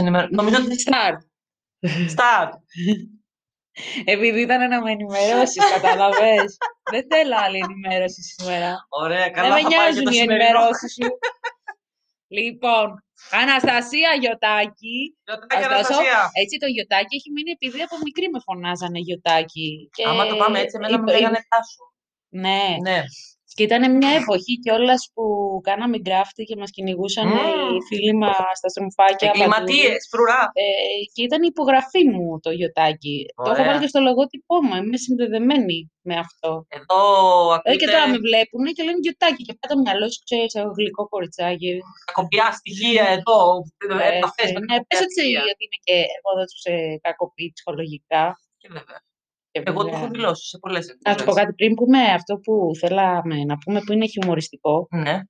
ενημερώ- Νομίζω ότι Start. Start. Επειδή ήταν να με ενημερώσεις, καταλαβες. Δεν θέλω άλλη ενημέρωση σήμερα. Ωραία, Δεν καλά με θα πάει και νοιάζουν το οι σημερινό. ενημερώσεις σου. λοιπόν, Αναστασία Γιωτάκη. Γιωτάκη, Ωστόσο, Αναστασία. έτσι το Γιωτάκη έχει μείνει επειδή από μικρή με φωνάζανε Γιωτάκη. Και Άμα το πάμε έτσι, εμένα μου είπα- λέγανε Τάσο. Ναι, Ναι. Και ήταν μια εποχή κιόλας που κάναμε γκράφτη και μας κυνηγούσαν Μμμ. οι φίλοι μας στα στρουμφάκια. παντού. Εγκληματίες, φρουρά. Ε, και ήταν η υπογραφή μου το Γιωτάκη. Το έχω Ωραία. βάλει και στο λογότυπό μου. Είμαι συνδεδεμένη με αυτό. Εδώ Δηλαδή και ακούτε τώρα με βλέπουν και λένε Γιωτάκη. Και πάντα το μυαλό σου ξέρεις, εγώ γλυκό κοριτσάκι. κακοπιά στοιχεία εδώ. Ε, Επαφές με ναι, κακοπιά πες έτσι στοιχεία. ότι είμαι και εγώ δεν του κακοποιεί ψυχολογικά. Και βέβαια. Και Εγώ το βέβαια- έχω δηλώσει σε πολλές Να σου πω εκπομπές. κάτι πριν πούμε αυτό που θέλαμε να πούμε που είναι χιουμοριστικό. Ναι.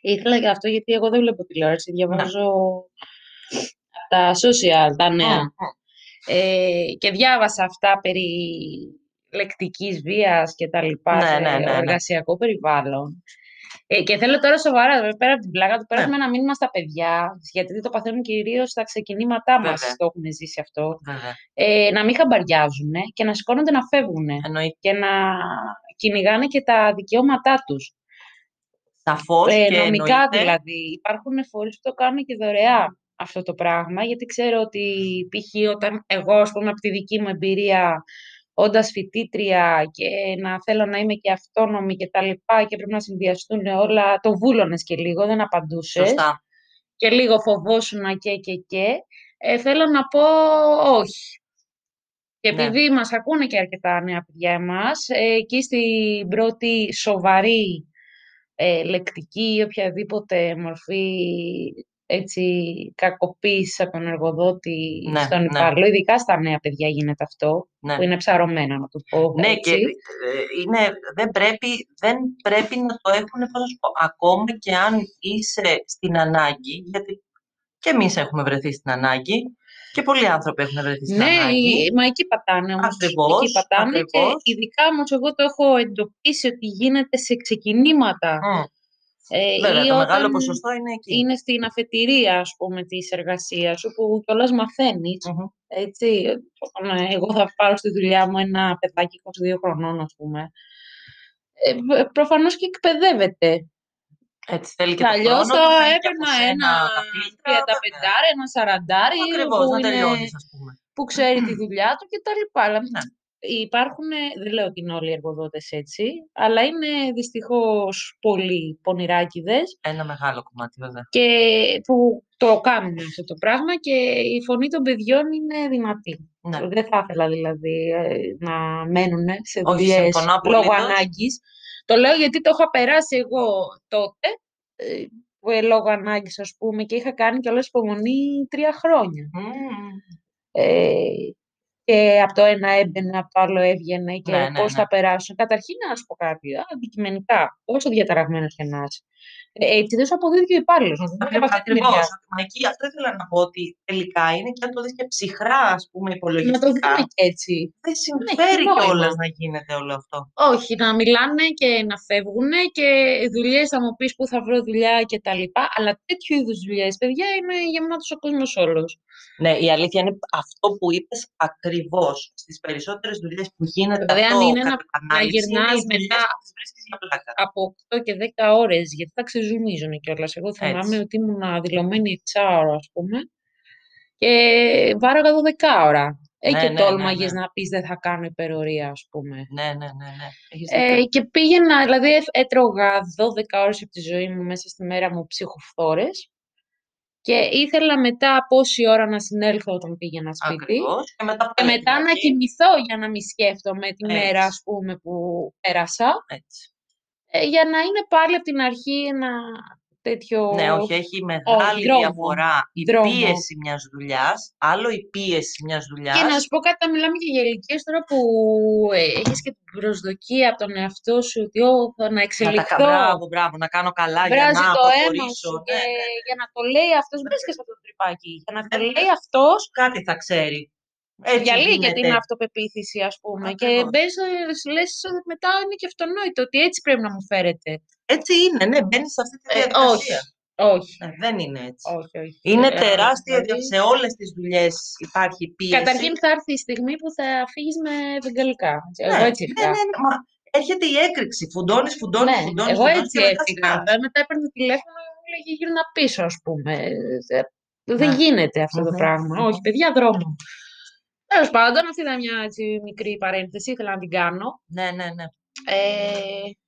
Ήθελα και αυτό γιατί εγώ δεν βλέπω τηλεόραση, διαβάζω από τα social, τα νέα. Μμ, μμ. Ε, και διάβασα αυτά περί λεκτικής βίας και τα λοιπά Ναι, σε ναι, ναι, ναι. εργασιακό περιβάλλον. Ε, και θέλω τώρα σοβαρά, δηλαδή, πέρα από την πλάκα του, πέρασουμε ένα μήνυμα στα παιδιά, γιατί το παθαίνουν κυρίως στα ξεκινήματά μας, Βέβαια. το έχουμε ζήσει αυτό, Βέβαια. ε, να μην χαμπαριάζουν και να σηκώνονται να φεύγουν Εννοείται. και να κυνηγάνε και τα δικαιώματά τους. Σαφώς Ε, και νομικά εννοείται. δηλαδή. Υπάρχουν φορείς που το κάνουν και δωρεά αυτό το πράγμα, γιατί ξέρω ότι π.χ. όταν εγώ, ας πούμε, από τη δική μου εμπειρία, όντας φοιτήτρια και να θέλω να είμαι και αυτόνομη και τα λοιπά και πρέπει να συνδυαστούν όλα, το βούλωνες και λίγο, δεν απαντούσες Σωστά. και λίγο φοβόσουνα και και και, ε, θέλω να πω όχι. Και Ναι. επειδή μας ακούνε και αρκετά νέα παιδιά εμάς, ε, εκεί στην πρώτη σοβαρή ε, λεκτική ή οποιαδήποτε μορφή έτσι, κακοποίηση από τον εργοδότη Ναι, στον ναι. υπάλληλο, ειδικά στα νέα παιδιά γίνεται αυτό, Ναι. που είναι ψαρωμένα να το πω Ναι, έτσι. και ε, είναι, δεν, πρέπει, δεν πρέπει να το έχουν, πώς να σου πω, ακόμα και αν είσαι στην ανάγκη, γιατί και εμείς έχουμε βρεθεί στην ανάγκη και πολλοί άνθρωποι έχουν βρεθεί στην Ναι, ανάγκη. η- μα εκεί πατάνε όμως. Ακριβώς, εκεί πατάνε ακριβώς. και ειδικά όμως εγώ το έχω εντοπίσει ότι γίνεται σε ξεκινήματα. Μμ. Ε, Βέβαια, ή το μεγάλο όταν ποσοστό είναι εκεί. είναι στην αφετηρία, ας πούμε, της εργασίας σου, που κιόλας μαθαίνεις. Μμμ. Έτσι, όταν ε, εγώ θα πάρω στη δουλειά μου ένα παιδάκι 22 χρονών, ας πούμε. Ε, β- προφανώς και εκπαιδεύεται. Έτσι θέλει και Και το αλλιώς χρόνο θα του, θέλει και από έπαιρνα σένα ένα τα φίλτρα, 35, ένα 40, Ακριβώς, που, να είναι, τελειώνεις, ας πούμε. που ξέρει τη δουλειά του και τα λοιπά. Αλλά Ναι. Υπάρχουν, δεν λέω ότι είναι όλοι οι εργοδότες έτσι, αλλά είναι δυστυχώς πολλοί πονηράκιδες Ένα μεγάλο κομμάτι, βέβαια. και που το κάνουν αυτό το πράγμα και η φωνή των παιδιών είναι δυνατή. Ναι. Δεν θα ήθελα δηλαδή ε, να μένουν σε Όχι, δουλειές συμφωνώ λόγω απολύτως. ανάγκης. Το λέω γιατί το είχα περάσει εγώ τότε, ε, που, ε, λόγω ανάγκης ας πούμε, και είχα κάνει κιόλας υπομονή τρία χρόνια. Μμμ. Ε, και από το ένα έμπαινε, από το άλλο έβγαινε και Ναι, ναι, πώς ναι. θα περάσουν. Καταρχήν να σου πω κάτι, α, αντικειμενικά, όσο διαταραγμένος και να είσαι. Ε, έτσι δεν σου αποδίδει και ο υπάλληλος. Να το δούμε και από αυτή τη Ακριβώς. μεριά. Μα εκεί αυτό ήθελα να πω ότι τελικά είναι και αν το δεις και ψυχρά, ας πούμε, Να το υπολογιστικά. δούμε και έτσι. Δεν συμφέρει νόημα. κιόλας να γίνεται όλο αυτό. Όχι, να μιλάνε και να φεύγουν και δουλειές θα μου πεις πού θα βρω δουλειά και τα λοιπά. Αλλά τέτοιου είδους δουλειές, παιδιά, είναι γεμάτος ο κόσμος όλος. Ναι, η αλήθεια είναι αυτό που είπες ακριβώς. Στις περισσότερες δουλειές που γίνεται Δηλαδή, αν αυτό είναι να- κατά ανάληψη, γυρνάς είναι οι δουλειές μετά που τις βρίσκεις για πλάκα. Από 8 και 10 ώρες, γιατί θα ξεζουμίζουν κιόλας. Εγώ θυμάμαι Έτσι. ότι ήμουν δηλωμένη 6 ώρα, ας πούμε, και βάραγα 12 ώρα. Ε, Ναι, και ναι, ναι, τόλμαγες ναι. να πεις δεν θα κάνω υπερορία, ας πούμε. Ναι, ναι, ναι, ναι. Έχεις Ε, δίκιο. και πήγαινα, δηλαδή έ- έτρωγα 12 ώρες από τη ζωή μου μέσα στη μέρα μου ψυχοφθόρες και ήθελα μετά πόση ώρα να συνέλθω όταν πήγαινα σπίτι Ακριβώς. Και μετά, και πάλι μετά την να αρχή. κοιμηθώ για να μην σκέφτομαι τη μέρα, Έτσι. ας πούμε, που πέρασα, Έτσι. ε, για να είναι πάλι από την αρχή ένα τέτοιο... Ναι, όχι, έχει μεγάλη δρόμο. διαφορά η Δρόμο. πίεση μιας δουλειάς, άλλο η πίεση μιας δουλειάς. Και να σου πω κάτι, θα μιλάμε και για ηλικίες τώρα που ε, έχεις και την προσδοκία από τον εαυτό σου ότι «Ω, θα να Να τα κα- εξελιχθώ, Μπράβο, μπράβο, να κάνω καλά για βράζει να το αίμα αποχωρήσω. σου Ναι, και ναι, ναι. για να το λέει αυτός, βρίσκεσαι από το τρυπάκι, για να το Ε, λέει αυτός, Κάτι θα ξέρει. Έτσι διαλύει και γίνεται. την αυτοπεποίθηση ας πούμε και Ακριβώς. μπες, ε, λες ε, μετά είναι και αυτονόητο ότι έτσι πρέπει να μου φέρετε. Έτσι είναι, ναι, μπαίνεις σε αυτή τη Ε, διαδικασία. όχι. Όχι. Ναι, δεν είναι έτσι. Όχι, όχι. Είναι Ε, τεράστια, δηλαδή, σε όλες τις δουλειές υπάρχει πίεση. Καταρχήν θα έρθει η στιγμή που θα φύγεις με βεγγαλικά. ναι, Εγώ έτσι ναι, έφυγα. ναι, ναι, μα έρχεται η έκρηξη. Φουντώνεις, φουντώνεις, Ναι, φουντώνεις, εγώ φουντώνεις έτσι και μετά έφυγα. σκάς. Βέβαια, Μετά έπαιρνε τηλέφωνο και μου λέγε γύρνα πίσω, ας πούμε. Ε, Δεν Ναι. γίνεται αυτό το Μμμ, πράγμα. μμμ. Όχι, παιδιά, δρόμο. Τέλος πάντων, αυτή ήταν μια έτσι, μικρή παρένθεση, ήθελα να την κάνω. Ναι, ναι, ναι. Ε, κα-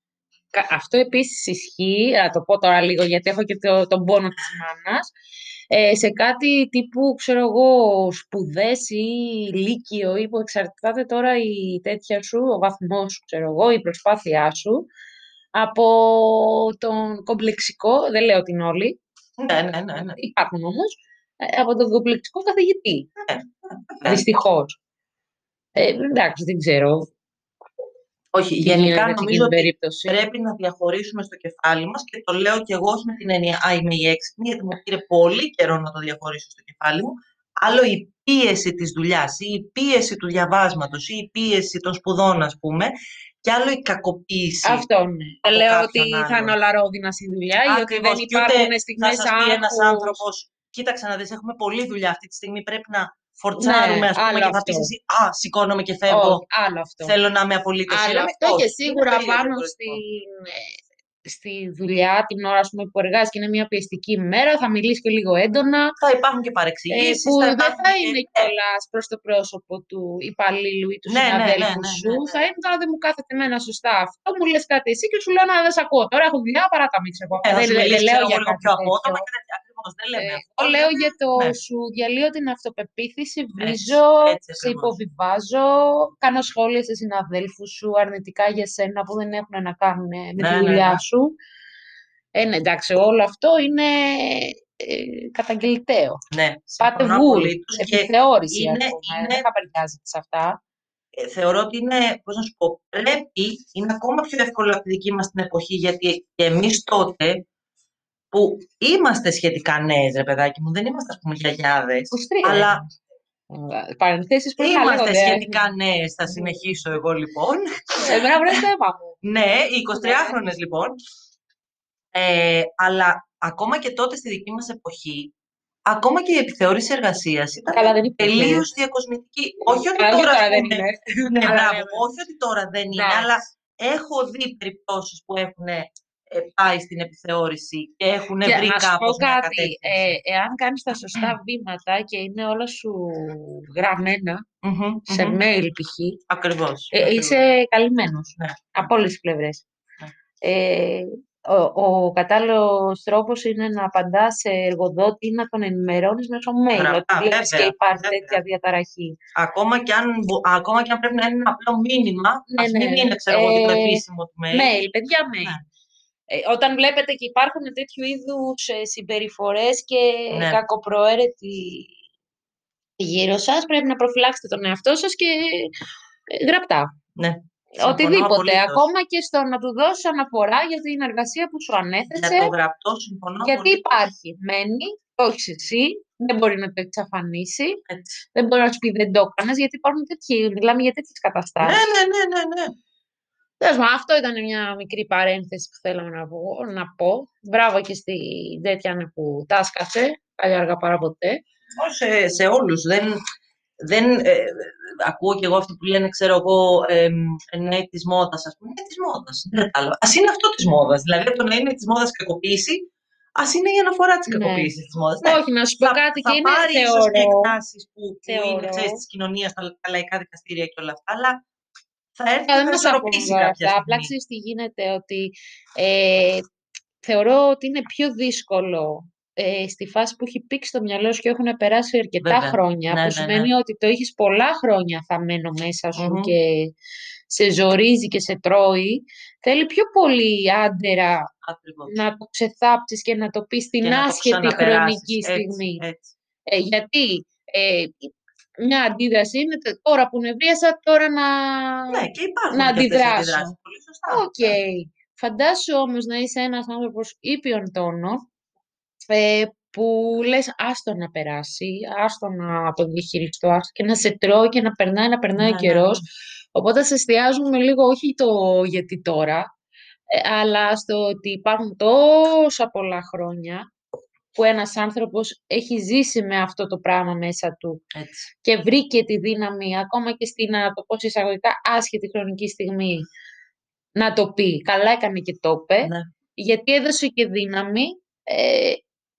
αυτό επίσης ισχύει, να το πω τώρα λίγο γιατί έχω και το, τον πόνο της μάνας, ε, σε κάτι τύπου, ξέρω εγώ, σπουδές ή λύκειο ή που εξαρτάται τώρα η τέτοια σου, ο βαθμός σου, ξέρω εγώ, η προσπάθειά σου, από τον κομπλεξικό, δεν λέω την όλοι, Ναι, ναι, ναι, ναι. υπάρχουν όμως, ε, από τον κομπλεξικό καθηγητή, Ναι. δυστυχώς. Ε, εντάξει, δεν ξέρω Όχι, τι γενικά γίνεται σε νομίζω εκείνη την ότι περίπτωση. πρέπει να διαχωρίσουμε στο κεφάλι μας και το λέω και εγώ όχι με την έννοια «Α, είμαι η έξυπνη», γιατί μου πήρε πολύ καιρό να το διαχωρίσω στο κεφάλι μου. Άλλο η πίεση της δουλειάς ή η πίεση του διαβάσματος ή η πίεση των σπουδών, ας πούμε, και άλλο η κακοποίηση. Αυτό ναι. Δεν από λέω κάποιον ότι θα άλλον. είναι όλα ρόδινα στη δουλειά ή ότι Ακριβώς. δεν Και ούτε υπάρχουν να στιγμές σας πει ένας άγχους. άνθρωπος «Κοίταξε να δεις, έχουμε πολλή δουλειά αυτή τη στιγμή, πρέπει να φορτσάρουμε, Ναι, ας πούμε, άλλο και θα πεις αυτό. εσύ «Α, σηκώνομαι και φεύγω, Όχι, άλλο αυτό. θέλω να είμαι απολύτως Άλλο ήρεμη». αυτό και Όχι, είναι σίγουρα τελείως πάνω διαφορετικό. στην, ε, στη δουλειά την ώρα ας πούμε, που εργάζεσαι και είναι μια πιεστική ημέρα, θα μιλήσεις και λίγο έντονα. Θα υπάρχουν και Ε, παρεξηγήσεις, που θα δεν υπάρχουν θα και- είναι Ναι, κιόλας προς το πρόσωπο του υπαλλήλου ή του Ναι, ναι, ναι, συναδέλφου ναι, σου. ναι, ναι. Θα είναι τώρα δεν μου κάθεται εμένα σωστά αυτό, μου λες κάτι εσύ και σου λέω να δεν σε ακούω. Τώρα έχω δουλειά, παρά τα μίξω. Ε, θα δεν, σου δεν μιλήσει, λέω ξέρω εγώ, για λίγο κάτι πιο τέτοιο. απότομα και τέτοια. Ακριβώς, δεν λέμε Ε, αυτό. Εγώ λέω λέμε- για το ναι. σου διαλύω την αυτοπεποίθηση, βρίζω, έτσι σε ακριβώς. υποβιβάζω, κάνω σχόλια σε συναδέλφους σου αρνητικά για σένα που δεν έχουν να κάνουν με Ναι, τη ναι, δουλειά ναι. σου. Ε, ναι, εντάξει, όλο αυτό είναι ε, καταγγελταίο. Ναι, Πάτε συμφωνώ βουλ, απολύτως και επιθεώρηση, ας είναι- πούμε. είναι- Δεν χαπαριάζεται σε αυτά. ε, θεωρώ ότι είναι, πώς να σου πω, πρέπει, είναι ακόμα πιο εύκολο από τη δική μας την εποχή, γιατί και εμείς τότε που είμαστε σχετικά νέες, ρε παιδάκι μου, δεν είμαστε ας πούμε γιαγιάδες, 23. αλλά Ε, Παρενθέσεις πρέπει να είμαστε λέγονται. σχετικά νέες, θα συνεχίσω εγώ λοιπόν. Εμένα βρες θέμα μου. Ναι, οι 23χρονες λοιπόν. Ε, αλλά ακόμα και τότε στη δική μας εποχή, ακόμα και η επιθεώρηση εργασίας ήταν Καλά, δεν υπήρχε. τελείως διακοσμητική. Όχι ότι Καλά, τώρα, τώρα ας δεν πούμε, είναι. Ναι, Αλλά μπράβο. λέμε. Όχι ότι τώρα δεν είναι, Εντάξει. αλλά έχω δει περιπτώσεις που έχουν ε, πάει στην επιθεώρηση και έχουν Και βρει να σου πω κάπως μια κάτι, κατεύθυνση. ε, εάν κάνεις τα σωστά βήματα και είναι όλα σου γραμμένα, Μμμ, σε μμμ. mail π.χ., Ακριβώς. ε, ακριβώς. είσαι καλυμμένος Ναι. από όλες τις πλευρές. Ναι. Ε, ο, ο κατάλληλος τρόπος είναι να απαντάς σε εργοδότη ή να τον ενημερώνεις μέσω mail, Γραπτά, ότι βλέπεις βέβαια, και υπάρχει βέβαια. τέτοια διαταραχή. Ακόμα, και αν, μπο- ακόμα και αν πρέπει να είναι ένα απλό μήνυμα, Ναι, ας μην ναι. είναι, ξέρω εγώ, και το Ε, επίσημο του mail. Mail, παιδιά, mail. Ναι. Ε, όταν βλέπετε και υπάρχουν τέτοιου είδους ε, συμπεριφορές και Ναι. κακοπροαίρετοι γύρω σας, πρέπει να προφυλάξετε τον εαυτό σας και ε, γραπτά. Ναι. Συμφωνώ Οτιδήποτε, απολύτως. ακόμα και στο να του δώσεις αναφορά για την εργασία που σου Για ανέθεσε, το γραπτό συμφωνώ γιατί απολύτως. υπάρχει, μένει, το έχεις εσύ, δεν μπορεί να το εξαφανίσει, Έτσι. δεν μπορεί να σου πει δεν το έκανες, γιατί υπάρχουν τέτοιοι, μιλάμε για τέτοιες Ναι, καταστάσεις. ναι, ναι, ναι, ναι. Τέλος πάντων, αυτό ήταν μια μικρή παρένθεση που θέλαμε να πω. Να πω. Μπράβο και στη τέτοια που τάσκασε. Καλή αργά παρά ποτέ. Όχι, σε, σε όλους. Δεν, δεν, ε, ακούω και εγώ αυτό που λένε, ξέρω εγώ, ε, ναι, της μόδας, ας πούμε. Ναι, της μόδας. Δεν κατάλαβα. Ας είναι αυτό της μόδας. Δηλαδή, το να είναι της μόδας κακοποίηση, ας είναι η αναφορά της Ναι. κακοποίησης της μόδας. Ναι, Όχι, να σου πω θα, κάτι θα και είναι, πάρει ίσως και θεωρώ, εκτάσεις που, που είναι, θεωρώ- ξέρεις, της κοινωνίας, τα, τα λαϊκά δικαστήρια και όλα αυτά, αλλά θα έρθει Καλά, και δεν θα μας αφορούν ισορροπήσει τώρα κάποια αυτά. Απλά στιγμή. ξέρεις τι γίνεται, ότι ε, θεωρώ ότι είναι πιο δύσκολο ε, στη φάση που έχει πήξει το μυαλό σου και έχουν περάσει αρκετά Βέβαια. χρόνια, Ναι, που ναι, σημαίνει ότι το έχεις πολλά χρόνια θα μένω μέσα σου Μμμ. και σε ζορίζει και σε τρώει. Θέλει πιο πολύ άντερα Ακριβώς. να το ξεθάψεις και να το πεις στην Και να το άσχετη ξαναπεράσεις. χρονική Έτσι, στιγμή. έτσι. Ε, γιατί ε, μια αντίδραση είναι τε- τώρα που νευρίασα, τώρα να... Ναι, και υπάρχουν να και αυτές οι αντιδράσω. αντιδράσεις. Πολύ σωστά. Οκ. Φαντάσου όμως να είσαι ένας άνθρωπος ήπιον τόνο, ε, που λες άστο να περάσει, άστο να το διαχειριστώ άστο και να σε τρώει και να περνάει, να περνάει Ναι, ο ναι, καιρός. Οπότε σε εστιάζουμε λίγο όχι το γιατί τώρα, ε, αλλά στο ότι υπάρχουν τόσα πολλά χρόνια που ένας άνθρωπος έχει ζήσει με αυτό το πράγμα μέσα του Έτσι. και βρήκε τη δύναμη, ακόμα και στην, να το πω σε εισαγωγικά, άσχετη χρονική στιγμή, να το πει. Καλά έκανε και το είπε, Ναι. γιατί έδωσε και δύναμη ε,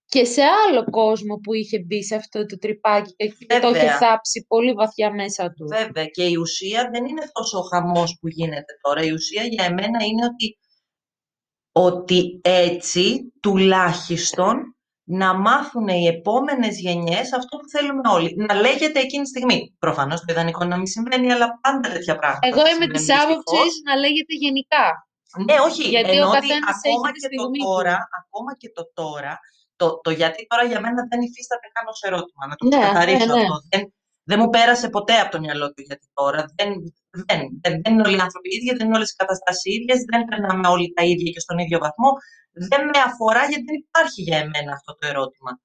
και σε άλλο κόσμο που είχε μπει σε αυτό το τρυπάκι και και το είχε Βέβαια. θάψει πολύ βαθιά μέσα του. Βέβαια και η ουσία δεν είναι τόσο ο χαμός που γίνεται τώρα. Η ουσία για εμένα είναι ότι, ότι έτσι τουλάχιστον να μάθουν οι επόμενες γενιές αυτό που θέλουμε όλοι. Να λέγεται εκείνη τη στιγμή. Προφανώς το ιδανικό είναι να μην συμβαίνει, αλλά πάντα τέτοια πράγματα. Εγώ είμαι συμβαίνουν της δυστυχώς. άποψης να λέγεται γενικά. Ναι, όχι. Γιατί ο ενώ ότι καθένας ακόμα έχει τη και το στιγμή του. τώρα, ακόμα και το τώρα, το, το γιατί τώρα για μένα δεν υφίσταται καν ως ερώτημα. Να το Ναι, ξεκαθαρίσω ναι, ναι. αυτό. Δεν, δεν μου πέρασε ποτέ από το μυαλό του γιατί τώρα. Δεν, δεν, δεν, δεν είναι όλοι οι άνθρωποι οι ίδιοι, δεν είναι όλες οι καταστάσεις οι ίδιες, δεν περνάμε όλοι τα ίδια και στον ίδιο βαθμό. Δεν με αφορά γιατί δεν υπάρχει για εμένα αυτό το ερώτημα.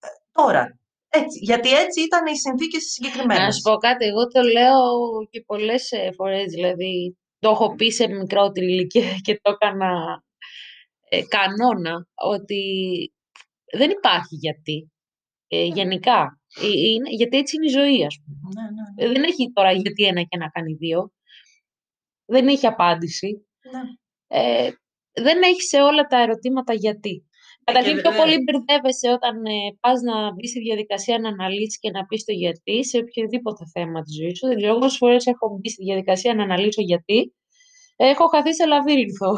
Ε, τώρα, έτσι, γιατί έτσι ήταν οι συνθήκες οι συγκεκριμένες. Να σου πω κάτι, εγώ το λέω και πολλές ε, φορές, δηλαδή το έχω πει σε μικρότερη ηλικία και το έκανα ε, κανόνα, ότι δεν υπάρχει γιατί. Ε, γενικά. Ε, είναι, γιατί έτσι είναι η ζωή, ας πούμε. Ναι, ναι, ναι. Ε, Δεν έχει τώρα γιατί ένα και να κάνει δύο. Δεν έχει απάντηση. ναι. Ε, δεν έχει σε όλα τα ερωτήματα γιατί. Καταρχήν πιο βέβαια. πολύ μπερδεύεσαι όταν ε, πας να μπεις στη διαδικασία να αναλύσεις και να πεις το γιατί σε οποιοδήποτε θέμα της ζωής σου. Δεν ξέρω, πόσες φορές έχω μπει στη διαδικασία να αναλύσω γιατί. Έχω χαθείς σε λαβύρινθο.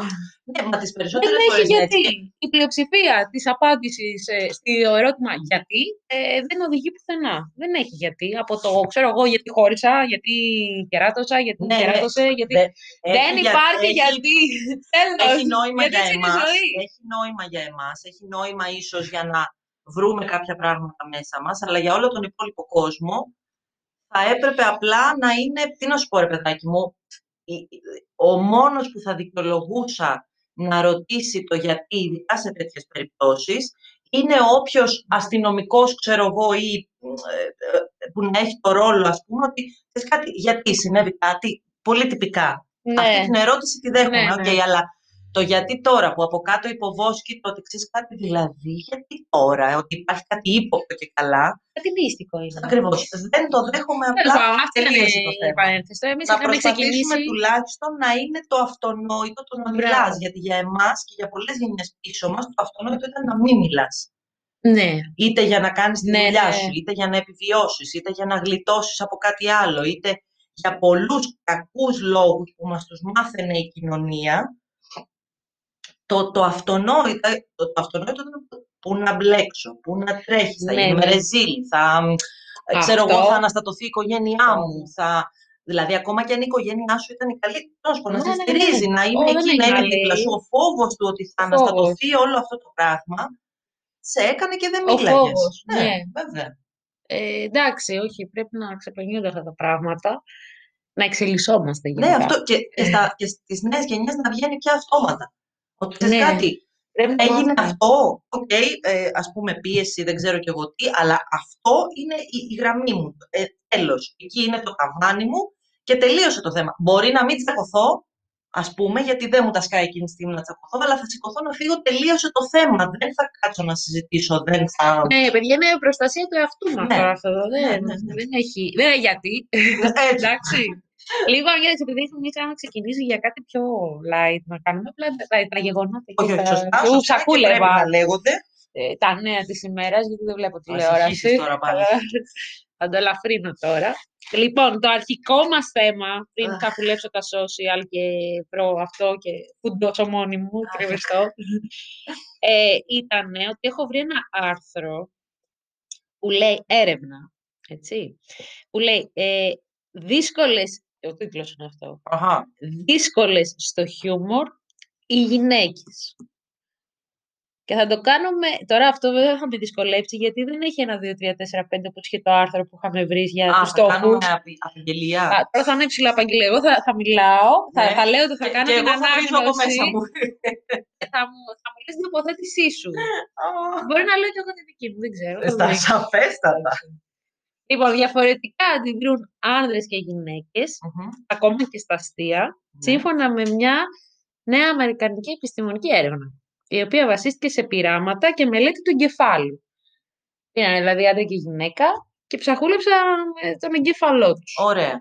Ναι, μα τις Δεν περισσότερες έχει φορές γιατί. έτσι. Η πλειοψηφία της απάντησης ε, στο ερώτημα γιατί ε, δεν οδηγεί πουθενά. Δεν έχει γιατί. Από το ξέρω εγώ γιατί χώρισα, γιατί κεράτωσα, γιατί Ναι, ναι. κεράτωσε, γιατί... Δεν- Δεν έχει για- υπάρχει έχει- γιατί. Τέλος. Έχει νόημα γιατί για έτσι είναι η εμάς, ζωή. έχει νόημα για εμάς, έχει νόημα ίσως για να βρούμε κάποια πράγματα μέσα μας, αλλά για όλο τον υπόλοιπο κόσμο θα έπρεπε απλά να είναι, τι να σου πω ρε παιδάκι μου, η- ο μόνος που θα δικαιολογούσα να ρωτήσει το γιατί, ειδικά σε τέτοιες περιπτώσεις, είναι όποιος αστυνομικός, ξέρω εγώ, ή ε, ε, που να έχει το ρόλο, ας πούμε, ότι ξέρεις κάτι, γιατί συνέβη κάτι, πολύ τυπικά. Αυτή Ναι. την ερώτηση τη δέχομαι, Ναι, οκ, ναι. αλλά το γιατί τώρα που από κάτω υποβόσκει το ότι ξέρεις κάτι δηλαδή, γιατί τώρα, ότι υπάρχει κάτι ύποπτο και καλά. Κάτι μύστικο είναι. Ακριβώς. Δεν το δέχομαι Τέλος απλά. πάντων, αυτή είναι τελείωσε η το θέμα. επανένθεση. Τώρα Εμείς Να είχαμε προσπαθήσουμε ξεκινήσει... τουλάχιστον να είναι το αυτονόητο το να Μπράβο. μιλάς. Γιατί για εμάς και για πολλές γενιές πίσω μας, το αυτονόητο ήταν να μην μιλάς. Ναι. Είτε για να κάνεις τη Ναι, δουλειά ναι. σου, είτε για να επιβιώσεις, είτε για να γλιτώσεις από κάτι άλλο, είτε για πολλούς κακούς λόγους που μας τους μάθαινε η κοινωνία. Το, το αυτονόητο, το, το αυτονόητο ήταν πού να μπλέξω, πού να τρέχει, θα Ναι, γίνουμε ναι. ρεζίλ, θα, ε, ξέρω εγώ, Αυτό. θα αναστατωθεί η οικογένειά μου, θα, Δηλαδή, ακόμα και αν η οικογένειά σου ήταν η καλή, τέλο πάντων, να Ναι, σε ναι, ναι. στηρίζει, να είναι Ω, δεν εκεί, να είναι είναι δίπλα καλή. σου. Ο φόβος του ότι θα Ο αναστατωθεί όλο αυτό το πράγμα σε έκανε και δεν Ο μίλαγες. φόβος, ναι. βέβαια. Ε, εντάξει, όχι, πρέπει να ξεπερνιούνται αυτά τα πράγματα. Να εξελισσόμαστε γενικά. Ναι, αυτό και, και, στα, και στις νέες γενιές να βγαίνει πια αυτόματα. Ότι ξέρεις Ναι. κάτι, Πρέπει να έγινε μάθουμε. αυτό, οκ, ε, ας πούμε πίεση, δεν ξέρω κι εγώ τι, αλλά αυτό είναι η, η γραμμή μου. Ε, τέλος, εκεί είναι το ταβάνι μου και τελείωσε το θέμα. Μπορεί να μην τσακωθώ, ας πούμε, γιατί δεν μου τα σκάει εκείνη τη στιγμή να τσακωθώ, αλλά θα σηκωθώ να φύγω, τελείωσε το θέμα. Δεν θα κάτσω να συζητήσω, δεν θα... Ναι, παιδιά, είναι προστασία του εαυτού μας Ναι. τώρα αυτό. εδώ. Δεν, ναι, ναι. δεν, έχει, δεν έχει γιατί. Έτσι. Εντάξει. Λοιπόν, γιατί επειδή έχουμε να ξεκινήσει για κάτι πιο light, να κάνουμε απλά τα, τα γεγονότα και Όχι, όχι, τα σωστά, που σωστά και ψαχούλευα, πρέπει να λέγονται. ε, τα νέα της ημέρας, γιατί δεν βλέπω Ας τηλεόραση. αρχίσεις τώρα πάλι. Θα το ελαφρύνω τώρα. Λοιπόν, το αρχικό μας θέμα, πριν Αχ. καπουλέψω τα social και βρω αυτό και φουντώσω μόνη μου, Αχ. κρυβεστώ, ε, ήταν ότι έχω βρει ένα άρθρο που λέει έρευνα, έτσι, που λέει ε, δύσκολες, ο τίτλος είναι αυτό, Αχα. δύσκολες στο χιούμορ οι γυναίκες. Και θα το κάνουμε, τώρα αυτό βέβαια θα με δυσκολέψει γιατί δεν έχει ένα 2, 3, 4, 5 όπως είχε το άρθρο που είχαμε βρει για Α, τους θα κάνουμε στόχους. απει- απαγγελία. Α, τώρα θα είναι ψηλά απαγγελία. Εγώ θα, θα μιλάω, θα, Ναι. θα λέω ότι θα Και- κάνω και την εγώ θα βρίζω από ανάγνωση. μέσα μου. και Θα μου, θα μου λες την τοποθέτησή σου. Μπορεί να λέω και εγώ τη δική μου, δεν ξέρω. θα Στα δούμε. σαφέστατα. Λοιπόν, διαφορετικά αντιδρούν άνδρες και γυναίκες, Μμμ. ακόμα και στα αστεία, Ναι. σύμφωνα με μια νέα αμερικανική επιστημονική έρευνα. η οποία βασίστηκε σε πειράματα και μελέτη του εγκεφάλου. Πήραν δηλαδή άντρα και γυναίκα και ψαχούλεψαν ε, τον εγκέφαλό τους. Ωραία.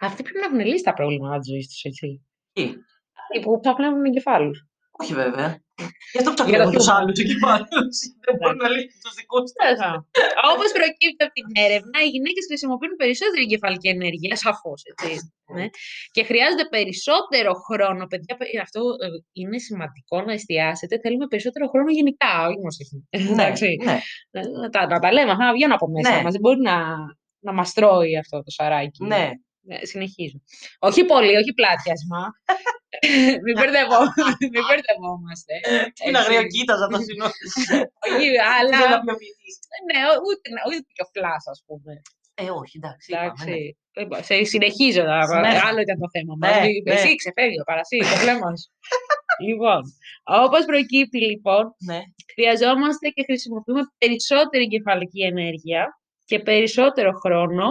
Αυτοί πρέπει να έχουν λύσει τα προβλήματα της ζωής τους, έτσι. Τι; Αυτοί που ψάχνουν εγκεφάλους. Όχι βέβαια. Γι' αυτό Για το ψάχνουμε τους χιούμορ. άλλους εγκεφάλους. Δεν μπορούν να λύσουν τους δικούς τους. Όπως προκύπτει από την έρευνα, οι γυναίκες χρησιμοποιούν περισσότερη εγκεφαλική ενέργεια, σαφώς. Ναι. Και χρειάζονται περισσότερο χρόνο. Παιδιά, παι- αυτό ε, είναι σημαντικό να εστιάσετε. Θέλουμε περισσότερο χρόνο γενικά, όχι μόνο στο χειμώνα. Ναι, Εντάξει. ναι. Να, να τα, να τα λέμε, αυτά να βγαίνουν από μέσα Ναι. μας. Δεν μπορεί να, να μας τρώει αυτό το σαράκι. ναι. Ναι, συνεχίζω. Όχι πολύ, όχι πλάτιασμα. Μην, μπερδευό- μην μπερδευόμαστε. Είναι Έτσι. αγριοκοίταζα το σύνολο. όχι, αλλά... Δεν θα ποιοποιηθείς. ναι, ούτε, ούτε και ο φλάς, ας πούμε. Ε, όχι, εντάξει. είπαμε, Εντάξει. ναι. Λοιπόν, σε συνεχίζω να Ναι. Άλλο ήταν το θέμα μας. Ναι, Μη- ναι. Εσύ ξεφεύγει ο παρασύ, το βλέμμα σου. λοιπόν, όπως προκύπτει λοιπόν, Ναι. χρειαζόμαστε και χρησιμοποιούμε περισσότερη εγκεφαλική ενέργεια και περισσότερο χρόνο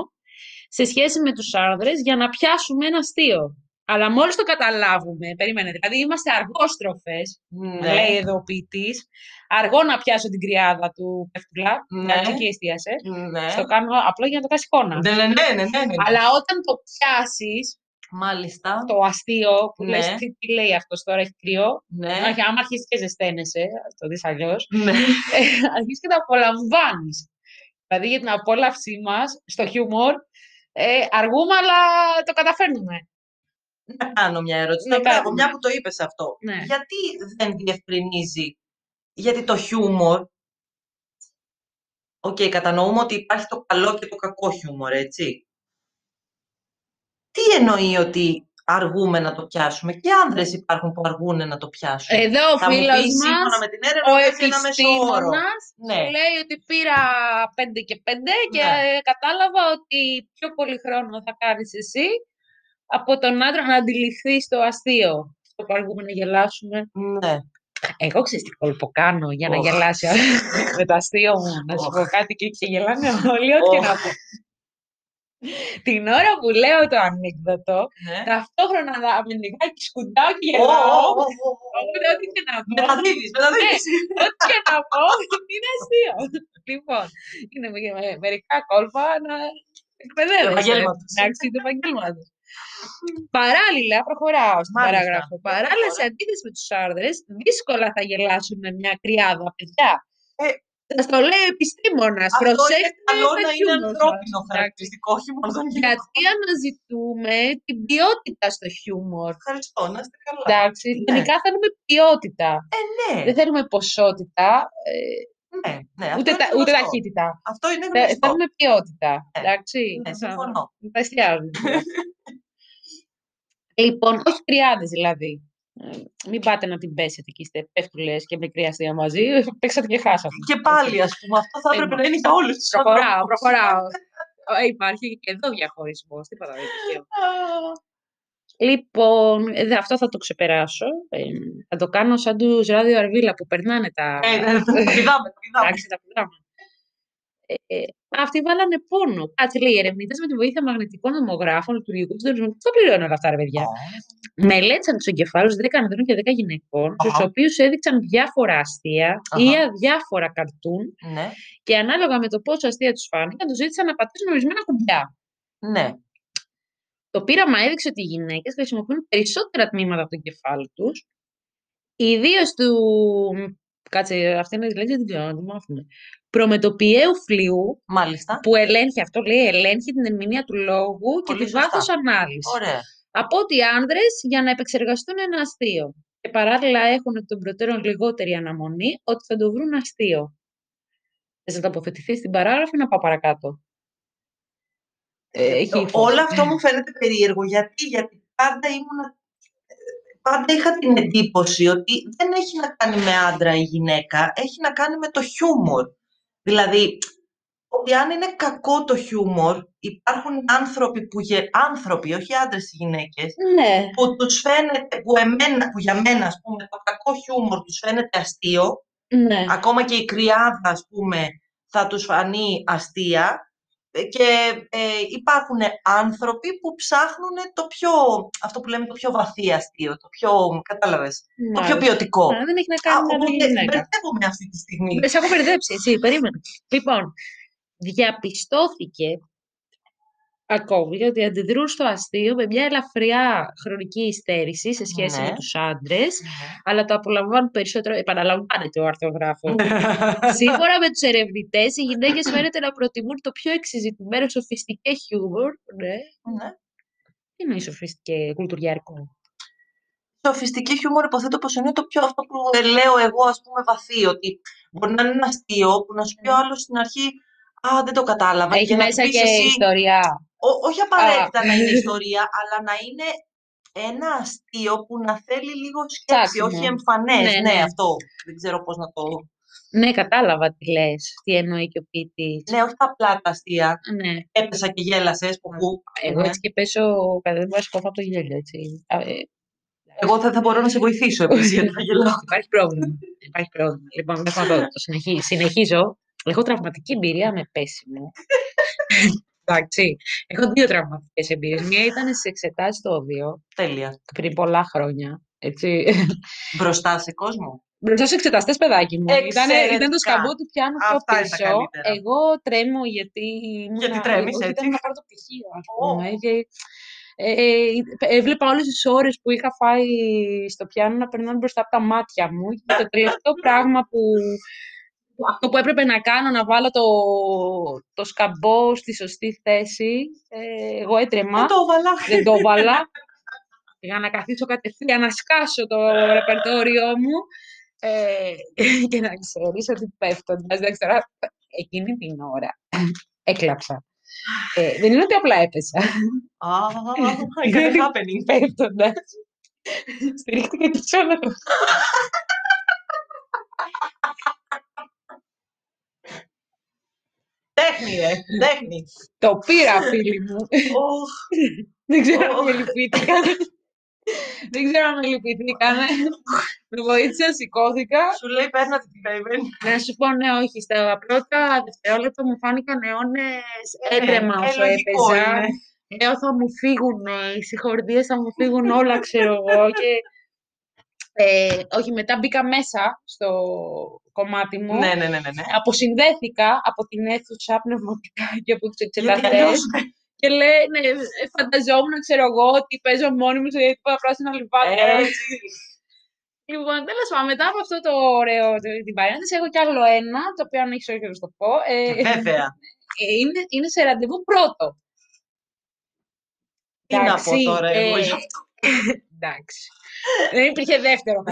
σε σχέση με τους άνδρες για να πιάσουμε ένα αστείο. Αλλά μόλις το καταλάβουμε, περίμενε, δηλαδή είμαστε αργόστροφες, Ναι. λέει εδώ ο ποιητής, αργό να πιάσω την κρυάδα του Πεφτουλά, Ναι. ναι. εκεί εστίασε, Ναι. στο κάνω απλό για να το κάνεις εικόνα. Ναι, ναι, ναι, ναι, ναι, ναι. Αλλά όταν το πιάσεις, Μάλιστα. το αστείο που Ναι. λες τι, τι λέει αυτός τώρα, έχει κρύο, Ναι. όχι, άμα αρχίσεις και ζεσταίνεσαι, ας το δεις αλλιώς, Ναι. αρχίζεις και το απολαμβάνεις. Δηλαδή για την απόλαυσή μας στο χιούμορ, ε, αργούμε αλλά το καταφέρνουμε. Να κάνω μια ερώτηση. Ναι, Να κάνω, κάνε. μια που το είπες αυτό. Ναι. Γιατί δεν διευκρινίζει, γιατί το χιούμορ, οκ, κατανοούμε ότι υπάρχει το καλό και το κακό χιούμορ, έτσι. Τι εννοεί ότι αργούμε να το πιάσουμε; Και άνδρες υπάρχουν που αργούν να το πιάσουν. Εδώ ο Θα μου φίλος πεις σύμφωνα μας, με την έρευνα ο πες ένα μέσο όρο. επιστήμονας, Ναι. λέει ότι πήρα 5 και 5 και Ναι. ε, κατάλαβα ότι πιο πολύ χρόνο θα κάνεις εσύ από τον άντρα να αντιληφθεί το αστείο. Το που αργούμε να γελάσουμε. Ναι. Εγώ ξέρεις τι κόλπο κάνω για να Οχ. γελάσει με το αστείο μου. Να σου Οχ. πω κάτι και ξεγελάνε όλοι, ό,τι και Οχ. να πω. Την ώρα που λέω το ανέκδοτο, ναι. ταυτόχρονα να με λιγάκι σκουντάω και Ω, ω, γελάω. ω, ω, ω. Οπότε ό,τι και να πω. Μεταδίδεις, μεταδίδεις. Ό,τι και να πω είναι αστείο. Λοιπόν, είναι με- με- μερικά κόλπα να εκπαιδεύεσαι. επαγγέλματος. Εντάξει, του επαγγέλματος. Παράλληλα, προχωράω στην Μάλιστα. παράγραφο. Παράλληλα, σε αντίθεση με τους άνδρε, δύσκολα θα γελάσουν με μια κρυάδα, παιδιά. Ε, Σα το λέει ο επιστήμονας. Αυτό είναι Προσέξτε καλό τα να είναι χιούμορ σας. ανθρώπινο Εντάξει. χαρακτηριστικό, όχι μόνο τον γυναικών. Γιατί αναζητούμε την ποιότητα στο χιούμορ. Ευχαριστώ, να είστε καλά. Εντάξει, Ναι. γενικά θέλουμε ποιότητα. Ε, ναι, Δεν θέλουμε ποσότητα, ε, ναι, ναι, αυτό ούτε, είναι τα, ούτε γνωστό. ταχύτητα. Αυτό είναι Θε- γνωστό. Θέλουμε ποιότητα. Ναι. Εντάξει. Ναι, Θα- συμφωνώ. Θα εστιάζουμε. λοιπόν, όχι κρυάδες δηλαδή. Ε, Μην πάτε να την πέσετε και είστε πέφτουλες και με κρυαστία μαζί. Παίξατε και χάσατε. Και πάλι, ας πούμε, αυτό θα έπρεπε να είναι για όλους τους Προχωράω, ανθρώπους. προχωράω. Ε, Υπάρχει και εδώ διαχωρισμός. Τίποτα δεν τυχαίο. Λοιπόν, ε, δε- αυτό θα το ξεπεράσω. Ε, θα το κάνω σαν τους ράδιο Αρβίλα που περνάνε τα... Ναι, ναι, ναι, το πηδάμε, το πηδάμε. Εντάξει, τα πηδάμε. Ε, ε, αυτοί βάλανε πόνο. Κάτσε λέει, οι ερευνητές με τη βοήθεια μαγνητικών νομογράφων, λειτουργικού συντονισμού. Το πληρώνουν όλα αυτά, ρε παιδιά. Μελέτησαν τους εγκεφάλους 10 ανδρών και 10 γυναικών, στους Αχα. οποίους έδειξαν διάφορα αστεία ή Αχα. αδιάφορα καρτούν Ναι, και ανάλογα με το πόσο αστεία τους φάνηκαν, τους ζήτησαν να πατήσουν ορισμένα κουμπιά. ναι. Το πείραμα έδειξε ότι οι γυναίκες χρησιμοποιούν περισσότερα τμήματα από το κεφάλι τους, ιδίως του. Κάτσε, αυτή είναι η λέξη, δεν ξέρω, να τη μάθουμε. Προμετωπιαίου φλοιού, Μάλιστα. που ελέγχει αυτό, λέει, ελέγχει την ερμηνεία του λόγου και Πολύ τη σωστά. βάθος ανάλυσης. Ωραία. Από ότι οι άνδρες για να επεξεργαστούν ένα αστείο. Και παράλληλα έχουν εκ των προτέρων λιγότερη αναμονή ότι θα το βρουν αστείο. Θες να τοποθετηθεί στην παράγραφο ή να πάω παρακάτω; Ε, έχει ύφος. Όλο αυτό μου φαίνεται περίεργο. Γιατί, γιατί πάντα ήμουν. Πάντα είχα την εντύπωση ότι δεν έχει να κάνει με άντρα ή γυναίκα, έχει να κάνει με το χιούμορ. Δηλαδή, ότι αν είναι κακό το χιούμορ, υπάρχουν άνθρωποι που, γε- άνθρωποι, όχι άντρες ή γυναίκες, Ναι. που τους φαίνεται, που, εμένα, που για μένα, ας πούμε, το κακό χιούμορ τους φαίνεται αστείο, Ναι. ακόμα και η κρυάδα, ας πούμε, θα τους φανεί αστεία, Ε, και ε, υπάρχουν άνθρωποι που ψάχνουν το πιο, αυτό που λέμε το πιο βαθύ αστείο, το πιο, κατάλαβες, το πιο ποιοτικό. Α, δεν έχει να κάνει με Οπότε την γυναίκα. μπερδεύομαι αυτή τη στιγμή. Σε έχω μπερδέψει, εσύ, περίμενε. Λοιπόν, διαπιστώθηκε ακόμη ότι αντιδρούν στο αστείο με μια ελαφριά χρονική υστέρηση σε σχέση με Ναι. τους άντρες, αλλά το απολαμβάνουν περισσότερο, επαναλαμβάνεται ο αρθογράφος. Σύμφωνα με τους ερευνητές, οι γυναίκες φαίνεται να προτιμούν το πιο εξειζητημένο σοφιστικέ χιούμορ. Ναι. Ναι. Τι είναι η σοφιστικέ κουλτουριάρικο; Σοφιστική χιούμορ υποθέτω πως είναι το πιο αυτό που ε, λέω εγώ ας πούμε βαθύ, ότι μπορεί να είναι ένα αστείο που να σου πει ο άλλος στην αρχή «Α, δεν το κατάλαβα» Έχει και να του μέσα πεις και εσύ, ιστορία. Ό- όχι απαραίτητα να είναι ιστορία, αλλά να είναι ένα αστείο που να θέλει λίγο σκέψη, Ψάξιμο. όχι εμφανές. Ναι, Ναι, ναι. αυτό. Δεν ξέρω πώς να το... Ναι, κατάλαβα τι λες, τι εννοεί και ο ποιητής. Ναι, όχι τα πλάτα αστεία. Ναι. Έπεσα και γέλασες. Που, που, Εγώ ναι. έτσι και πέσω, κατά δεν μπορώ να σηκωθώ από το γέλιο, έτσι. Α, ε, Εγώ θα, θα μπορώ να σε βοηθήσω επίσης, γιατί θα γελάω. Υπάρχει πρόβλημα. Υπάρχει πρόβλημα. Λοιπόν, δεν θα το, το συνεχί- συνεχίζω. Έχω τραυματική εμπειρία με πέσιμο. Εντάξει. Έχω δύο τραυματικές εμπειρίες. Μία ήταν στις εξετάσεις στο όδιο, Τέλεια. πριν πολλά χρόνια. Έτσι. Μπροστά σε κόσμο; Μπροστά στους εξεταστές, παιδάκι μου. Ήταν, ήταν το Εξαιρετικά. σκαμπό του πιάνου πιο Αυτά είναι τα πίσω. καλύτερα. Εγώ τρέμω γιατί... ήμουνα- Γιατί τρέμεις, όχι, έτσι. Ήταν να πάρω το πτυχίο, ας Ω. πούμε. Και, ε, ε, έβλεπα όλες τις ώρες που είχα φάει στο πιάνο να περνάνε μπροστά από τα μάτια μου. Και το τελευταίο πράγμα που... που- Αυτό που έπρεπε να κάνω, να βάλω το, το σκαμπό στη σωστή θέση, ε, εγώ έτρεμα. Δεν το έβαλα. Δεν το έβαλα. Για να καθίσω κατευθείαν να σκάσω το ρεπερτόριό μου. Ε, και να ξέρεις ότι πέφτοντας, δεν ξέρω, εκείνη την ώρα έκλαψα. Ε, δεν είναι ότι απλά έπεσα. Α, έκανε happening. Πέφτοντας. Στηρίχτηκα τη σώνα Τέχνη, ρε. Τέχνη. Το πήρα, φίλοι μου. Οχ, Δεν ξέρω αν Ω. με λυπήθηκαν. Δεν ξέρω αν με λυπηθήκαν. Με βοήθησαν, σηκώθηκα. Σου λέει παίρνα την baby. Να σου πω, ναι, όχι. Στα πρώτα δευτερόλεπτα μου φάνηκαν αιώνες έτρεμα Ε, όσο λογικό έπαιζα. είναι. Λέω θα μου φύγουν οι συγχορδίες, θα μου φύγουν όλα, ξέρω εγώ. Και, ε, όχι, μετά μπήκα μέσα στο κομμάτι μου. Ναι, ναι, ναι, ναι. ναι. Αποσυνδέθηκα από την αίθουσα πνευματικά και από τους Γιατί εξεταστές. αλλιώς, Και λέει, ναι, ε, φανταζόμουν, ξέρω εγώ, ότι παίζω μόνη μου σε τίποτα πράσινα λιβάδια. Έτσι. Λοιπόν, τέλος πάντων, μετά από αυτό το ωραίο, το- την παρένθεση, έχω κι άλλο ένα, το οποίο αν έχεις όχι θα σου το πω. Ε, Ε, Βέβαια. ε, είναι, είναι σε ραντεβού πρώτο. Τι να πω Εντάξει, τώρα εγώ ε, γι' αυτό. Εντάξει. Δεν υπήρχε δεύτερο.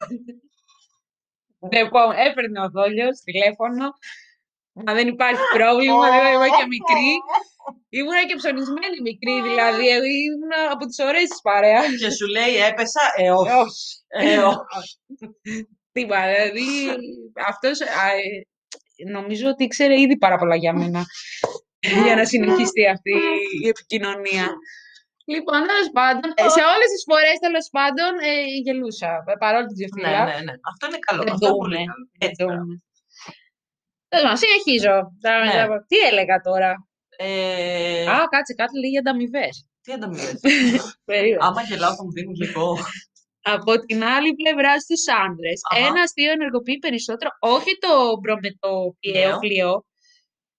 λοιπόν, έπαιρνε ο δόλιος τηλέφωνο. Μα δεν υπάρχει πρόβλημα, δεν είμαι και μικρή. Ήμουνα και ψωνισμένη μικρή, δηλαδή. Εγώ ήμουνα από τις ωραίες της παρέας. Και σου λέει έπεσα, ε, όχι. όχι. Ε, όχι. Τίποτα, δηλαδή αυτός α, ε, νομίζω ότι ήξερε ήδη πάρα πολλά για μένα για να συνεχιστεί αυτή η επικοινωνία. Λοιπόν, τέλος πάντων, ε, σε όλες τις φορές τέλος πάντων ε, γελούσα, ε, παρόλη την Ναι, τζεφίλα. ναι, ναι. Αυτό είναι καλό. Δεν Αυτό είναι δούμε, πολύ καλό. δεν Έτσι, μπράβο. δούμε. Τέλος πάντων, συνεχίζω. Τα- Ναι. τα- Τι έλεγα τώρα; Ε, Α, κάτσε, κάτι λέει για ανταμοιβές. Τι ανταμοιβές; Περίμενε. Άμα γελάω θα μου δίνουν λίγο. Από την άλλη πλευρά στους άντρες, Αχα. ένας αστείο ενεργοποιεί περισσότερο όχι το προμετωπιαίο Νέο. πλοίο,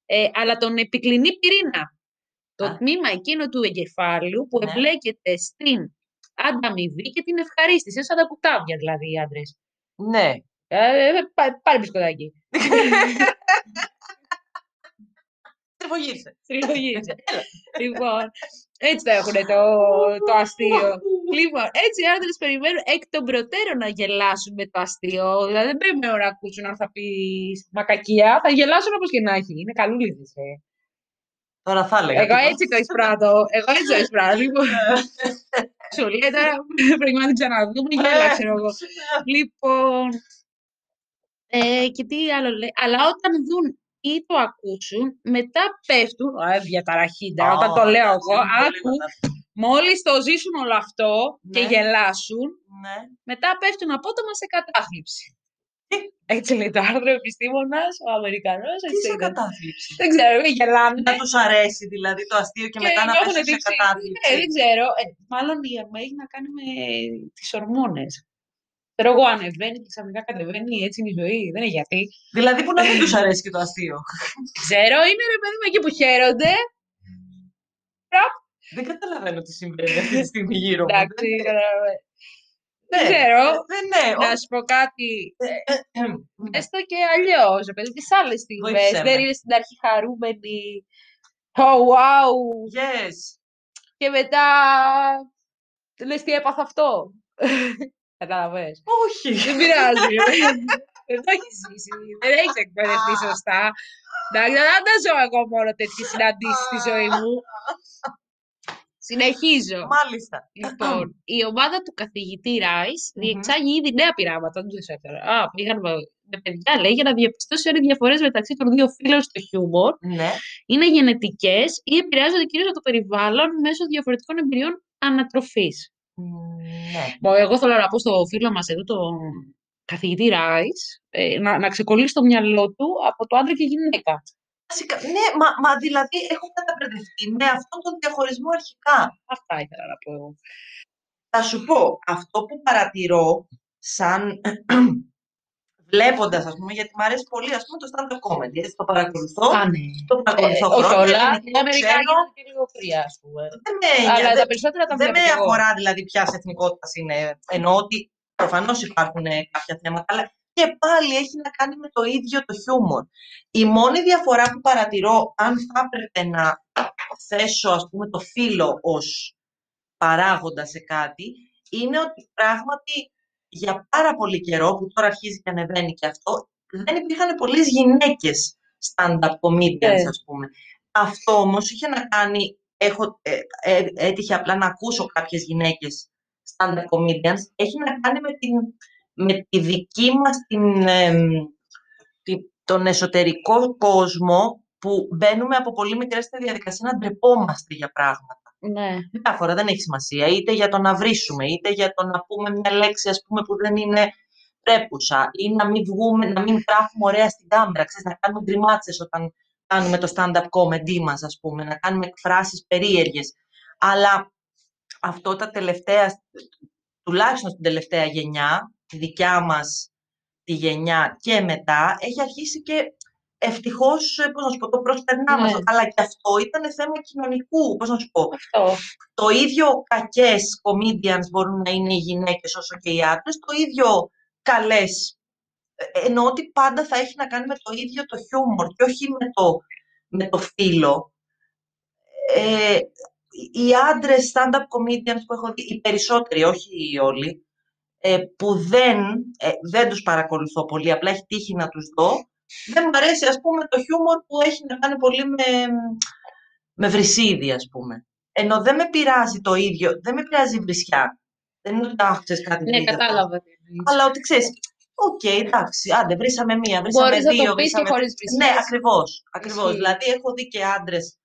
ε, αλλά τον επικλινή πυρήνα. Το Α. τμήμα εκείνο του εγκεφάλου που Ναι. εμπλέκεται στην ανταμοιβή και την ευχαρίστηση. Είναι σαν τα κουτάβια δηλαδή οι άντρες. Ναι. Ε, ε, πά- πάρε μπισκοτάκι. Τριβογύρισε. Συλλογίζει. λοιπόν, έτσι το έχουν το, το αστείο. λοιπόν, έτσι οι άντρες περιμένουν εκ των προτέρων να γελάσουν με το αστείο. Δηλαδή δεν περιμένουν να ακούσουν αν θα πεις μακακία. Θα γελάσουν όπως και να έχει. Είναι καλούλιδες. Ε. Τώρα θα έλεγα. Εγώ τίποτα. έτσι το εισπράττω. Εγώ έτσι το εισπράττω. Λοιπόν, σου λέει τώρα πρέπει να την ξαναδούμε. Γέλα, ξέρω εγώ. λοιπόν. Ε, και τι άλλο λέει. Αλλά όταν δουν ή το ακούσουν, μετά πέφτουν. Α, διαταραχή, τώρα, όταν το Α, λέω εντάξει, εγώ, είναι πολύ άκου. φανταστικό. Μόλις το ζήσουν όλο αυτό και Ναι. γελάσουν, Ναι. μετά πέφτουν απότομα σε κατάθλιψη. Έτσι λέει το άρθρο επιστήμονας, ο Αμερικανός. Τι σε κατάθλιψη. Δεν ξέρω, με γελάνε. Να τους αρέσει δηλαδή το αστείο και, μετά να νιώθουν πέσουν σε τύψη. κατάθλιψη. Ναι, δεν ξέρω. Ε, μάλλον η ΑΜΕ έχει να κάνει με τις ορμόνες. Ξέρω εγώ, ανεβαίνει και ξαφνικά κατεβαίνει, έτσι είναι η ζωή. Δεν είναι γιατί. Δηλαδή που να μην τους αρέσει και το αστείο; Ξέρω, είναι ρε παιδί μου εκεί που χαίρονται. Δεν καταλαβαίνω τι συμβαίνει αυτή τη στιγμή γύρω μου. Εντάξει, Δεν- καταλαβαίνω. ναι, δεν ξέρω. Δεν ναι. Να σου πω κάτι. ο- Έστω και αλλιώς, παιδί, τις άλλες στιγμές. Βοήθησέ Δεν με. είναι στην αρχή χαρούμενη. Oh, wow. Yes. Και μετά. Λες τι έπαθα αυτό. Καταλαβες. Όχι. Δεν πειράζει. Δεν το έχεις ζήσει. Δεν έχεις εκπαιδευτεί σωστά. Εντάξει, δεν τα ζω εγώ μόνο τέτοιες συναντήσεις στη ζωή μου. Συνεχίζω. Μάλιστα. Λοιπόν, η ομάδα του καθηγητή Ράις Μμμ. διεξάγει ήδη νέα πειράματα. Δεν τους έφερα. Α, πήγαν με, με παιδιά, λέει, για να διαπιστώσει αν οι διαφορές μεταξύ των δύο φύλων στο χιούμορ Ναι. είναι γενετικές ή επηρεάζονται κυρίως από το περιβάλλον μέσω διαφορετικών εμπειριών ανατροφής. Ναι. Εγώ θέλω να πω στο φίλο μας εδώ, τον καθηγητή Ράις, ε, να, να ξεκολλήσει το μυαλό του από το άντρα και γυναίκα. Βασικά, ναι, μα, μα δηλαδή έχω καταπαιδευτεί με αυτόν τον διαχωρισμό αρχικά. Αυτά ήθελα να πω εγώ. Θα σου πω, αυτό που παρατηρώ σαν βλέποντας, ας πούμε, γιατί μου αρέσει πολύ, ας πούμε, το stand-up comedy, έτσι, το παρακολουθώ, Α, ναι. το παρακολουθώ όχι χρόνια, όλα. γενικώ Τα Αμερικάνικα ξέρω, είναι και λίγο κρύα, ας πούμε. δεν με, Αλλά δεν- τα περισσότερα τα δεν βλέπω με κι εγώ. αφορά δηλαδή ποια εθνικότητας είναι. Εννοώ ότι προφανώς υπάρχουν ε, κάποια θέματα, αλλά και πάλι έχει να κάνει με το ίδιο το χιούμορ. Η μόνη διαφορά που παρατηρώ, αν θα έπρεπε να θέσω ας πούμε το φύλλο ως παράγοντα σε κάτι, είναι ότι πράγματι για πάρα πολύ καιρό, που τώρα αρχίζει και ανεβαίνει και αυτό, δεν υπήρχαν πολλές γυναίκες stand-up comedians, Ναι. ας πούμε. Αυτό όμως είχε να κάνει, έχω, ε, ε, έτυχε απλά να ακούσω κάποιες γυναίκες stand-up comedians, έχει να κάνει με, την, με τη δική μας την, εμ, τη- τον εσωτερικό κόσμο που μπαίνουμε από πολύ μικρές στη διαδικασία να ντρεπόμαστε για πράγματα. Ναι. Διάφορα, δεν έχει σημασία. Είτε για το να βρίσουμε, είτε για το να πούμε μια λέξη ας πούμε, που δεν είναι πρέπουσα, ή να μην, βγούμε, να μην γράφουμε ωραία στην κάμερα, ξέρεις, να κάνουμε γκριμάτσες όταν κάνουμε το stand-up comedy μας, ας πούμε, να κάνουμε εκφράσεις περίεργες. Αλλά αυτό τα τελευταία, τουλάχιστον στην τελευταία γενιά, τη δικιά μας τη γενιά και μετά, έχει αρχίσει και ευτυχώς, ε, πώς να σου πω, το προσπερνάμε. Ναι. αυτό. Αλλά και αυτό ήταν θέμα κοινωνικού, πώς να σου πω Αυτό. το ίδιο κακές comedians μπορούν να είναι οι γυναίκες όσο και οι άντρες, το ίδιο καλές. Ε, Εννοώ ότι πάντα θα έχει να κάνει με το ίδιο το χιούμορ και όχι με το, με το φύλλο. Ε, οι άντρες stand-up comedians που έχω δει, οι περισσότεροι, όχι οι όλοι, ε, που δεν, ε, δεν τους παρακολουθώ πολύ, απλά έχει τύχει να τους δω, δεν μου αρέσει ας πούμε το χιούμορ που έχει να κάνει πολύ με, με βρισίδι ας πούμε. Ενώ δεν με πειράζει το ίδιο, δεν με πειράζει η βρισιά. Δεν είναι ότι «Αχ, ξέρεις κάτι Ναι, βρήκα». κατάλαβα. τι εννοείς. Αλλά ότι ξέρεις, οκ, εντάξει, άντε, βρίσαμε μία, βρίσαμε Μπορείς να δύο, το πεις και βρίσαμε... χωρίς βρισιές. Ναι, ακριβώς, ακριβώς. Ισχύει. Δηλαδή, έχω δει και άντρες,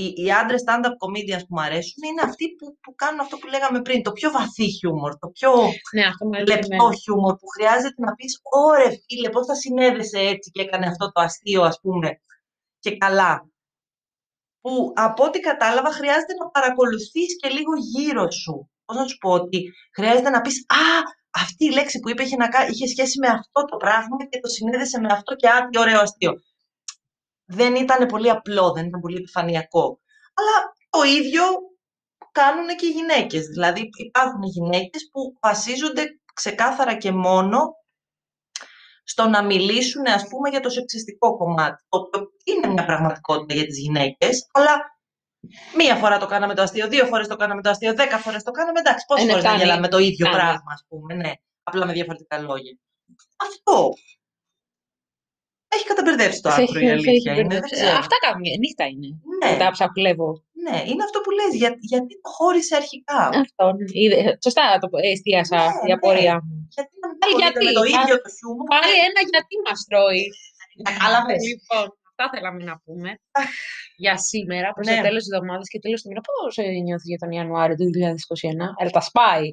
οι, οι άντρες stand-up comedians που μου αρέσουν είναι αυτοί που, που κάνουν αυτό που λέγαμε πριν, το πιο βαθύ χιούμορ, το πιο Ναι, αυτό μου αρέσει λεπτό εμένα. χιούμορ που χρειάζεται να πεις «Ωρε φίλε, πώς θα συνέδεσαι έτσι και έκανε αυτό το αστείο, ας πούμε, και καλά». Που από ό,τι κατάλαβα χρειάζεται να παρακολουθείς και λίγο γύρω σου. Πώς να σου πω ότι χρειάζεται να πεις «Α, αυτή η λέξη που είπε είχε, να, κα- είχε σχέση με αυτό το πράγμα και το συνέδεσε με αυτό και α, τι ωραίο αστείο». Δεν ήταν πολύ απλό, δεν ήταν πολύ επιφανειακό. Αλλά το ίδιο κάνουν και οι γυναίκες. Δηλαδή υπάρχουν γυναίκες που βασίζονται ξεκάθαρα και μόνο στο να μιλήσουν, ας πούμε, για το σεξιστικό κομμάτι. Το οποίο είναι μια πραγματικότητα για τις γυναίκες, αλλά μία φορά το κάναμε το αστείο, δύο φορές το κάναμε το αστείο, δέκα φορές το κάναμε, εντάξει, πόσες Είναι φορές να φτάνει. γελάμε το ίδιο Φτάνει. πράγμα, ας πούμε, ναι. Απλά με διαφορετικά λόγια. Αυτό. Έχει καταμπερδέψει το Σε άρθρο, η έχει- σε αλήθεια έχει είναι. Δεν μπερδέψει. ξέρω. Αυτά κάνουν. Νύχτα είναι. Ναι, Τα ψακλεύω. ναι, είναι αυτό που λες. Για, γιατί το χώρισε αρχικά. Αυτό. ναι. Είδε- Σωστά το εστίασα Ναι, η ναι. απορία μου. Γιατί να μην Πάλι ασχολείται με γιατί, το πάλι- ίδιο το χιούμορ. Πάλι ένα γιατί μας τρώει. Κατάλαβες. Λοιπόν, αυτά θέλαμε να πούμε για σήμερα, προς Ναι. το τέλος της εβδομάδας και τέλος του μήνα. Πώς ε, νιώθεις για τον Ιανουάριο του 2021. Αλλά τα σπάει.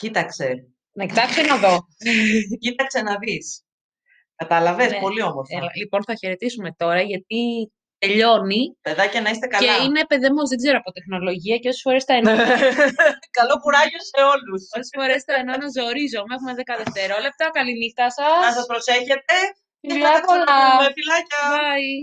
Κοίταξε. Να κοιτάξω να δω. Κοίταξε να δεις. Κατάλαβες, Ναι. πολύ όμορφα. Έλα, λοιπόν, θα χαιρετήσουμε τώρα γιατί τελειώνει Παιδάκια να είστε καλά. και είναι παιδεμός, δεν ξέρω από τεχνολογία και όσες φορές τα ενώνω, Καλό κουράγιο σε όλους. όσες φορές τα ενώνω ζορίζομαι. Έχουμε 10 δευτερόλεπτα. Καληνύχτα Να σας. σας προσέχετε και Φιλιά θα τα πολλά. ξαναπούμε. Φιλάκια. Bye.